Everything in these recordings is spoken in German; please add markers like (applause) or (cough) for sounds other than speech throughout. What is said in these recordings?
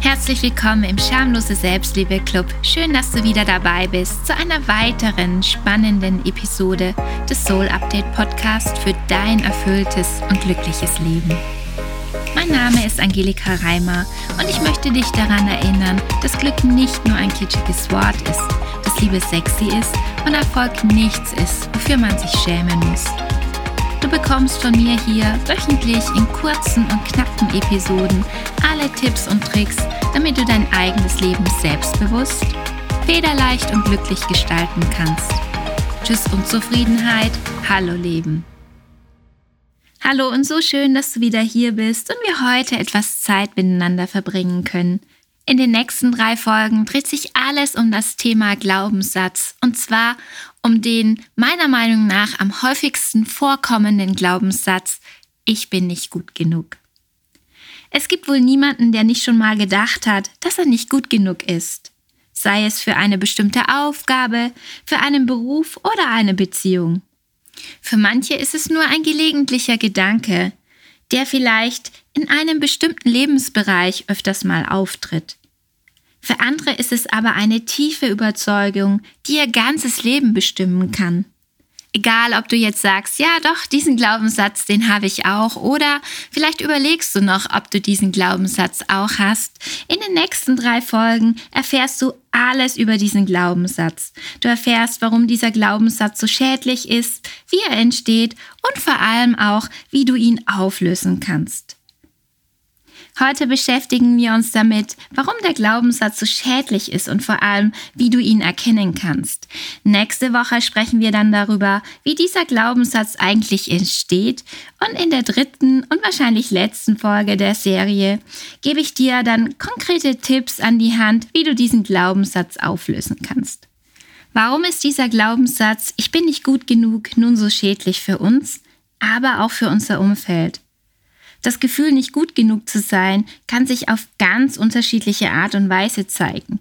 Herzlich willkommen im Schamlose Selbstliebe Club. Schön, dass du wieder dabei bist zu einer weiteren spannenden Episode des Soul Update Podcast für dein erfülltes und glückliches Leben. Mein Name ist Angelika Reimer und ich möchte dich daran erinnern, dass Glück nicht nur ein kitschiges Wort ist, dass Liebe sexy ist und Erfolg nichts ist, wofür man sich schämen muss. Du bekommst von mir hier wöchentlich in kurzen und knappen Episoden alle Tipps und Tricks, damit du dein eigenes Leben selbstbewusst, federleicht und glücklich gestalten kannst. Tschüss Unzufriedenheit, hallo Leben. Hallo und so schön, dass du wieder hier bist und wir heute etwas Zeit miteinander verbringen können. In den nächsten drei Folgen dreht sich alles um das Thema Glaubenssatz und zwar um den meiner Meinung nach am häufigsten vorkommenden Glaubenssatz, ich bin nicht gut genug. Es gibt wohl niemanden, der nicht schon mal gedacht hat, dass er nicht gut genug ist. Sei es für eine bestimmte Aufgabe, für einen Beruf oder eine Beziehung. Für manche ist es nur ein gelegentlicher Gedanke, der vielleicht in einem bestimmten Lebensbereich öfters mal auftritt. Für andere ist es aber eine tiefe Überzeugung, die ihr ganzes Leben bestimmen kann. Egal, ob du jetzt sagst, ja doch, diesen Glaubenssatz, den habe ich auch, oder vielleicht überlegst du noch, ob du diesen Glaubenssatz auch hast. In den nächsten drei Folgen erfährst du alles über diesen Glaubenssatz. Du erfährst, warum dieser Glaubenssatz so schädlich ist, wie er entsteht und vor allem auch, wie du ihn auflösen kannst. Heute beschäftigen wir uns damit, warum der Glaubenssatz so schädlich ist und vor allem, wie du ihn erkennen kannst. Nächste Woche sprechen wir dann darüber, wie dieser Glaubenssatz eigentlich entsteht. Und in der dritten und wahrscheinlich letzten Folge der Serie gebe ich dir dann konkrete Tipps an die Hand, wie du diesen Glaubenssatz auflösen kannst. Warum ist dieser Glaubenssatz, ich bin nicht gut genug, nun so schädlich für uns, aber auch für unser Umfeld? Das Gefühl, nicht gut genug zu sein, kann sich auf ganz unterschiedliche Art und Weise zeigen.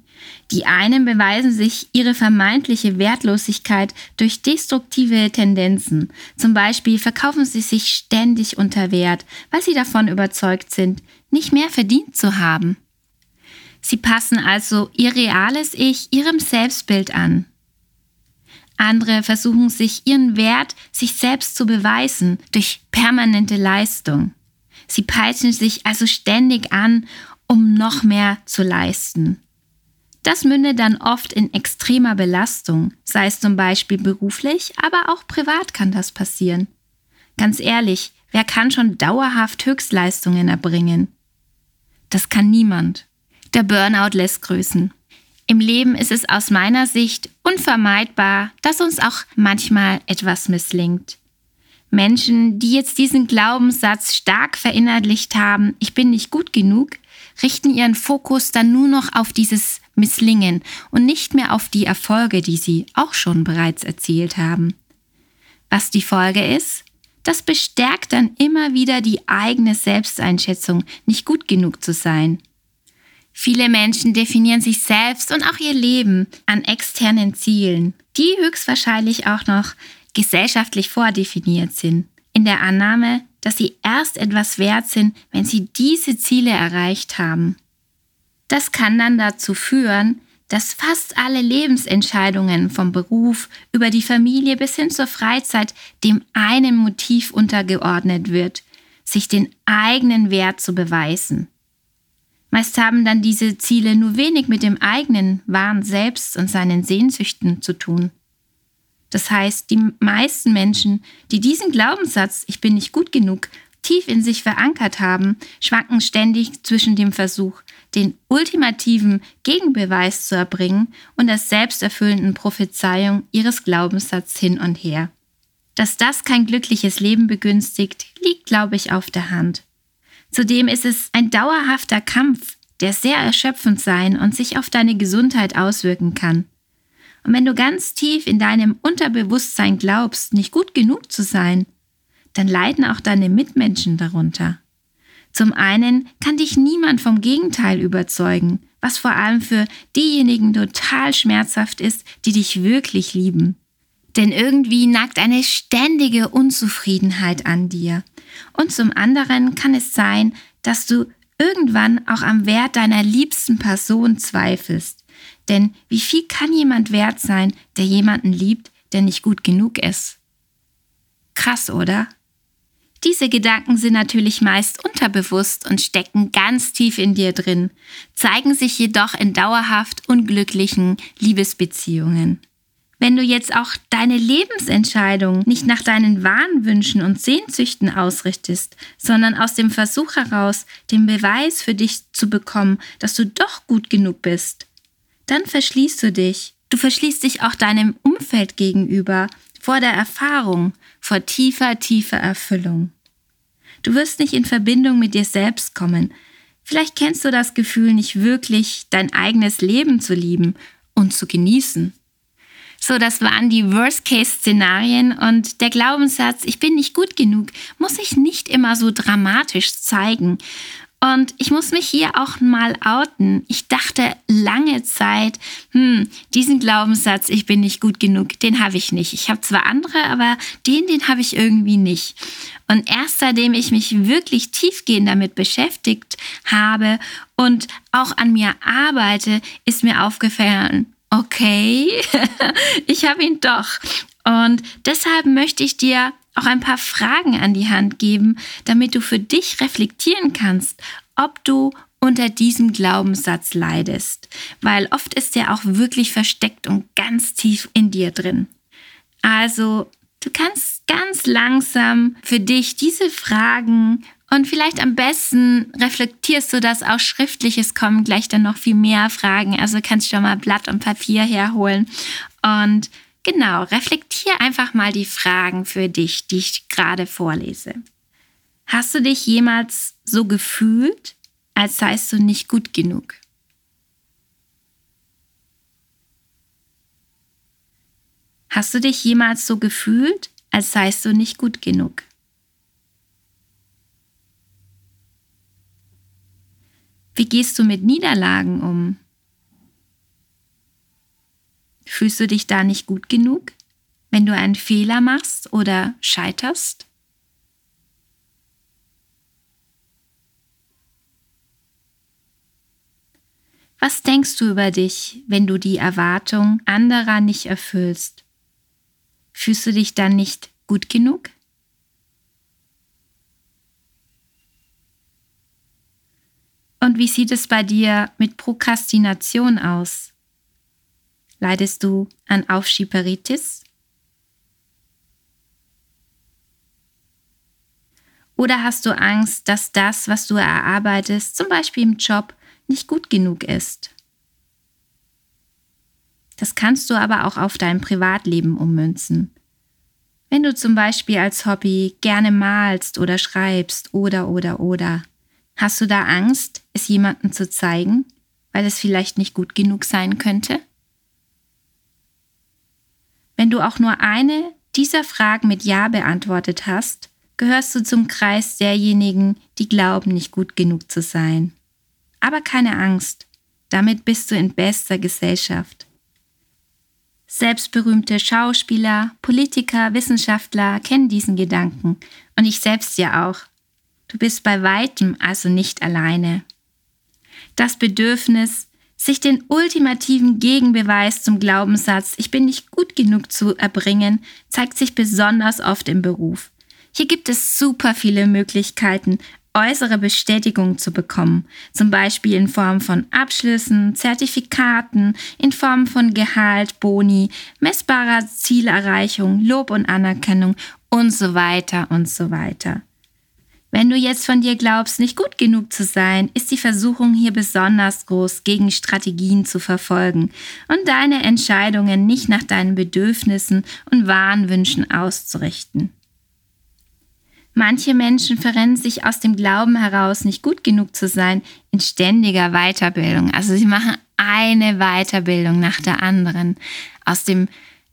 Die einen beweisen sich ihre vermeintliche Wertlosigkeit durch destruktive Tendenzen. Zum Beispiel verkaufen sie sich ständig unter Wert, weil sie davon überzeugt sind, nicht mehr verdient zu haben. Sie passen also ihr reales Ich ihrem Selbstbild an. Andere versuchen sich ihren Wert sich selbst zu beweisen durch permanente Leistung. Sie peitschen sich also ständig an, um noch mehr zu leisten. Das mündet dann oft in extremer Belastung, sei es zum Beispiel beruflich, aber auch privat kann das passieren. Ganz ehrlich, wer kann schon dauerhaft Höchstleistungen erbringen? Das kann niemand. Der Burnout lässt grüßen. Im Leben ist es aus meiner Sicht unvermeidbar, dass uns auch manchmal etwas misslingt. Menschen, die jetzt diesen Glaubenssatz stark verinnerlicht haben, ich bin nicht gut genug, richten ihren Fokus dann nur noch auf dieses Misslingen und nicht mehr auf die Erfolge, die sie auch schon bereits erzielt haben. Was die Folge ist? Das bestärkt dann immer wieder die eigene Selbsteinschätzung, nicht gut genug zu sein. Viele Menschen definieren sich selbst und auch ihr Leben an externen Zielen, die höchstwahrscheinlich auch noch gesellschaftlich vordefiniert sind, in der Annahme, dass sie erst etwas wert sind, wenn sie diese Ziele erreicht haben. Das kann dann dazu führen, dass fast alle Lebensentscheidungen vom Beruf über die Familie bis hin zur Freizeit dem einen Motiv untergeordnet wird, sich den eigenen Wert zu beweisen. Meist haben dann diese Ziele nur wenig mit dem eigenen wahren Selbst und seinen Sehnsüchten zu tun. Das heißt, die meisten Menschen, die diesen Glaubenssatz, ich bin nicht gut genug, tief in sich verankert haben, schwanken ständig zwischen dem Versuch, den ultimativen Gegenbeweis zu erbringen und der selbsterfüllenden Prophezeiung ihres Glaubenssatzes hin und her. Dass das kein glückliches Leben begünstigt, liegt, glaube ich, auf der Hand. Zudem ist es ein dauerhafter Kampf, der sehr erschöpfend sein und sich auf deine Gesundheit auswirken kann. Und wenn du ganz tief in deinem Unterbewusstsein glaubst, nicht gut genug zu sein, dann leiden auch deine Mitmenschen darunter. Zum einen kann dich niemand vom Gegenteil überzeugen, was vor allem für diejenigen total schmerzhaft ist, die dich wirklich lieben. Denn irgendwie nagt eine ständige Unzufriedenheit an dir. Und zum anderen kann es sein, dass du irgendwann auch am Wert deiner liebsten Person zweifelst. Denn wie viel kann jemand wert sein, der jemanden liebt, der nicht gut genug ist? Krass, oder? Diese Gedanken sind natürlich meist unterbewusst und stecken ganz tief in dir drin, zeigen sich jedoch in dauerhaft unglücklichen Liebesbeziehungen. Wenn du jetzt auch deine Lebensentscheidung nicht nach deinen wahren Wünschen und Sehnsüchten ausrichtest, sondern aus dem Versuch heraus, den Beweis für dich zu bekommen, dass du doch gut genug bist, dann verschließt du dich. Du verschließt dich auch deinem Umfeld gegenüber vor der Erfahrung, vor tiefer, tiefer Erfüllung. Du wirst nicht in Verbindung mit dir selbst kommen. Vielleicht kennst du das Gefühl nicht wirklich, dein eigenes Leben zu lieben und zu genießen. So, das waren die Worst-Case-Szenarien und der Glaubenssatz, ich bin nicht gut genug, muss sich nicht immer so dramatisch zeigen. Und ich muss mich hier auch mal outen. Ich dachte lange Zeit, hm, diesen Glaubenssatz, ich bin nicht gut genug, den habe ich nicht. Ich habe zwar andere, aber den, den habe ich irgendwie nicht. Und erst seitdem ich mich wirklich tiefgehend damit beschäftigt habe und auch an mir arbeite, ist mir aufgefallen, okay, (laughs) ich habe ihn doch. Und deshalb möchte ich dir auch ein paar Fragen an die Hand geben, damit du für dich reflektieren kannst, ob du unter diesem Glaubenssatz leidest, weil oft ist er auch wirklich versteckt und ganz tief in dir drin. Also, du kannst ganz langsam für dich diese Fragen und vielleicht am besten reflektierst du das auch schriftlich. Es kommen gleich dann noch viel mehr Fragen. Also kannst du schon mal Blatt und Papier herholen und Genau, reflektier einfach mal die Fragen für dich, die ich gerade vorlese. Hast du dich jemals so gefühlt, als seist du nicht gut genug? Hast du dich jemals so gefühlt, als seist du nicht gut genug? Wie gehst du mit Niederlagen um? Fühlst du dich da nicht gut genug, wenn du einen Fehler machst oder scheiterst? Was denkst du über dich, wenn du die Erwartung anderer nicht erfüllst? Fühlst du dich dann nicht gut genug? Und wie sieht es bei dir mit Prokrastination aus? Leidest du an Aufschieberitis? Oder hast du Angst, dass das, was du erarbeitest, zum Beispiel im Job, nicht gut genug ist? Das kannst du aber auch auf dein Privatleben ummünzen. Wenn du zum Beispiel als Hobby gerne malst oder schreibst oder oder oder, hast du da Angst, es jemandem zu zeigen, weil es vielleicht nicht gut genug sein könnte? Wenn du auch nur eine dieser Fragen mit Ja beantwortet hast, gehörst du zum Kreis derjenigen, die glauben, nicht gut genug zu sein. Aber keine Angst, damit bist du in bester Gesellschaft. Selbstberühmte Schauspieler, Politiker, Wissenschaftler kennen diesen Gedanken und ich selbst ja auch. Du bist bei weitem also nicht alleine. Das Bedürfnis, sich den ultimativen Gegenbeweis zum Glaubenssatz, ich bin nicht gut genug zu erbringen, zeigt sich besonders oft im Beruf. Hier gibt es super viele Möglichkeiten, äußere Bestätigung zu bekommen, zum Beispiel in Form von Abschlüssen, Zertifikaten, in Form von Gehalt, Boni, messbarer Zielerreichung, Lob und Anerkennung und so weiter und so weiter. Wenn du jetzt von dir glaubst, nicht gut genug zu sein, ist die Versuchung hier besonders groß, gegen Strategien zu verfolgen und deine Entscheidungen nicht nach deinen Bedürfnissen und wahren Wünschen auszurichten. Manche Menschen verrennen sich aus dem Glauben heraus, nicht gut genug zu sein, in ständiger Weiterbildung. Also sie machen eine Weiterbildung nach der anderen. Aus dem,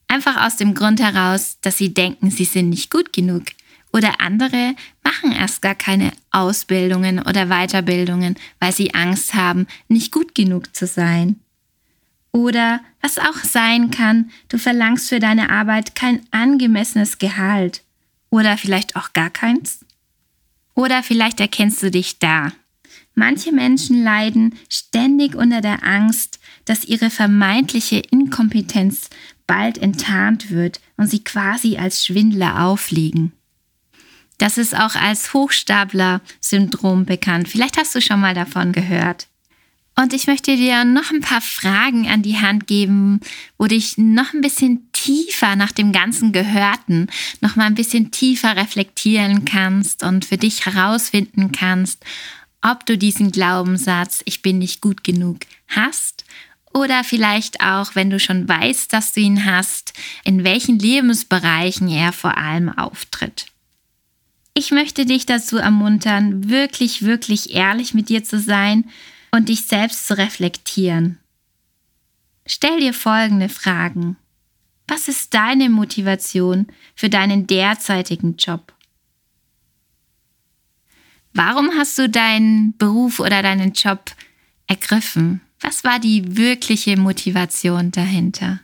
einfach aus dem Grund heraus, dass sie denken, sie sind nicht gut genug. Oder andere machen erst gar keine Ausbildungen oder Weiterbildungen, weil sie Angst haben, nicht gut genug zu sein. Oder was auch sein kann, du verlangst für deine Arbeit kein angemessenes Gehalt. Oder vielleicht auch gar keins. Oder vielleicht erkennst du dich da. Manche Menschen leiden ständig unter der Angst, dass ihre vermeintliche Inkompetenz bald enttarnt wird und sie quasi als Schwindler aufliegen. Das ist auch als Hochstapler-Syndrom bekannt. Vielleicht hast du schon mal davon gehört. Und ich möchte dir noch ein paar Fragen an die Hand geben, wo dich noch ein bisschen tiefer nach dem ganzen Gehörten, noch mal ein bisschen tiefer reflektieren kannst und für dich herausfinden kannst, ob du diesen Glaubenssatz, ich bin nicht gut genug, hast oder vielleicht auch, wenn du schon weißt, dass du ihn hast, in welchen Lebensbereichen er vor allem auftritt. Ich möchte dich dazu ermuntern, wirklich, wirklich ehrlich mit dir zu sein und dich selbst zu reflektieren. Stell dir folgende Fragen. Was ist deine Motivation für deinen derzeitigen Job? Warum hast du deinen Beruf oder deinen Job ergriffen? Was war die wirkliche Motivation dahinter?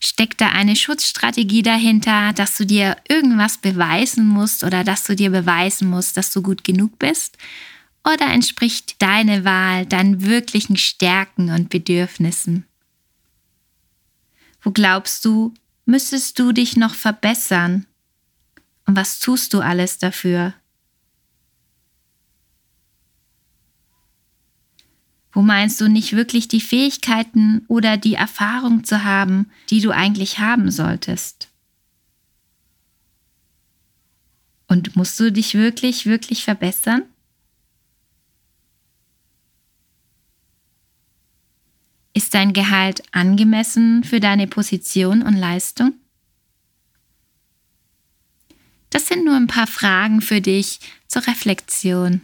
Steckt da eine Schutzstrategie dahinter, dass du dir irgendwas beweisen musst oder dass du dir beweisen musst, dass du gut genug bist? Oder entspricht deine Wahl deinen wirklichen Stärken und Bedürfnissen? Wo glaubst du, müsstest du dich noch verbessern? Und was tust du alles dafür? Wo meinst du nicht wirklich die Fähigkeiten oder die Erfahrung zu haben, die du eigentlich haben solltest? Und musst du dich wirklich, wirklich verbessern? Ist dein Gehalt angemessen für deine Position und Leistung? Das sind nur ein paar Fragen für dich zur Reflexion.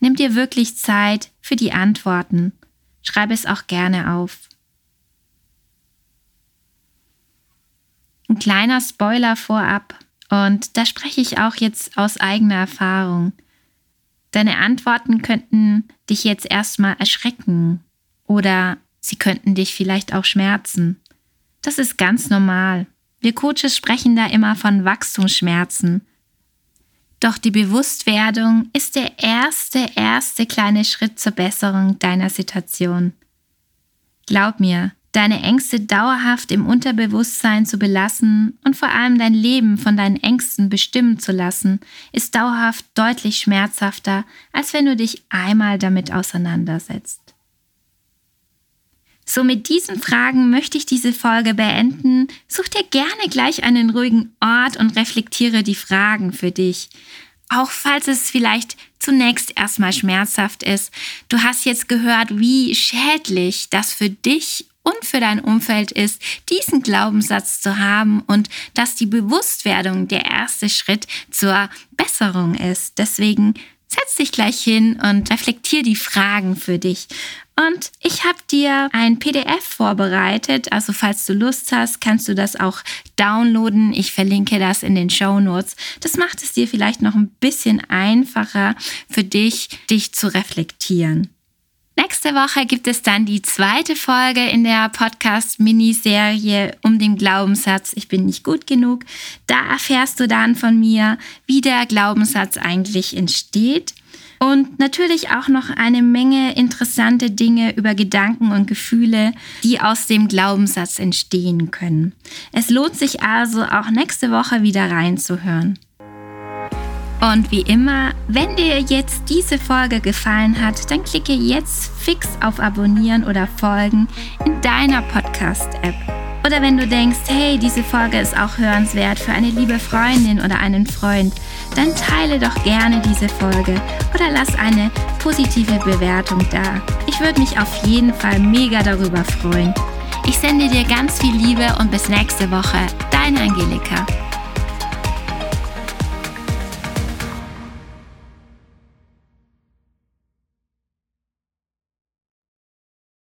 Nimm dir wirklich Zeit für die Antworten. Schreibe es auch gerne auf. Ein kleiner Spoiler vorab, und da spreche ich auch jetzt aus eigener Erfahrung. Deine Antworten könnten dich jetzt erstmal erschrecken oder sie könnten dich vielleicht auch schmerzen. Das ist ganz normal. Wir Coaches sprechen da immer von Wachstumsschmerzen doch die Bewusstwerdung ist der erste, erste kleine Schritt zur Besserung deiner Situation. Glaub mir, deine Ängste dauerhaft im Unterbewusstsein zu belassen und vor allem dein Leben von deinen Ängsten bestimmen zu lassen, ist dauerhaft deutlich schmerzhafter, als wenn du dich einmal damit auseinandersetzt. So mit diesen Fragen möchte ich diese Folge beenden. Such dir gerne gleich einen ruhigen Ort und reflektiere die Fragen für dich. Auch falls es vielleicht zunächst erstmal schmerzhaft ist. Du hast jetzt gehört, wie schädlich das für dich und für dein Umfeld ist, diesen Glaubenssatz zu haben und dass die Bewusstwerdung der erste Schritt zur Besserung ist. Deswegen setz dich gleich hin und reflektier die Fragen für dich. Und ich habe dir ein PDF vorbereitet. Also falls du Lust hast, kannst du das auch downloaden. Ich verlinke das in den Show Notes. Das macht es dir vielleicht noch ein bisschen einfacher für dich, dich zu reflektieren. Nächste Woche gibt es dann die zweite Folge in der Podcast-Miniserie um den Glaubenssatz, ich bin nicht gut genug. Da erfährst du dann von mir, wie der Glaubenssatz eigentlich entsteht und natürlich auch noch eine Menge interessante Dinge über Gedanken und Gefühle, die aus dem Glaubenssatz entstehen können. Es lohnt sich also auch nächste Woche wieder reinzuhören. Und wie immer, wenn dir jetzt diese Folge gefallen hat, dann klicke jetzt fix auf Abonnieren oder Folgen in deiner Podcast-App. Oder wenn du denkst, hey, diese Folge ist auch hörenswert für eine liebe Freundin oder einen Freund, dann teile doch gerne diese Folge oder lass eine positive Bewertung da. Ich würde mich auf jeden Fall mega darüber freuen. Ich sende dir ganz viel Liebe und bis nächste Woche. Deine Angelika.